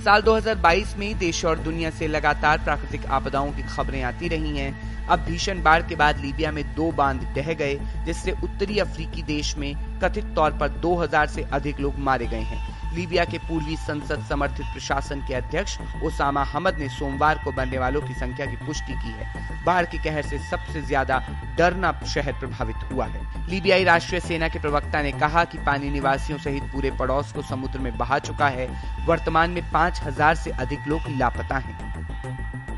साल 2022 में देश और दुनिया से लगातार प्राकृतिक आपदाओं की खबरें आती रही हैं। अब भीषण बाढ़ के बाद लीबिया में दो बाँध ढह गए, जिससे उत्तरी अफ्रीकी देश में कथित तौर पर 2000 से अधिक लोग मारे गए हैं। लीबिया के पूर्वी संसद समर्थित प्रशासन के अध्यक्ष ओसामा हमद ने सोमवार को मरने वालों की संख्या की पुष्टि की है। बाढ़ के कहर से सबसे ज़्यादा डरना शहर प्रभावित हुआ है। लीबियाई राष्ट्रीय सेना के प्रवक्ता ने कहा कि पानी निवासियों सहित पूरे पड़ोस को समुद्र में बहा चुका है। वर्तमान में पाँच हज़ार अधिक लोग लापता हैं।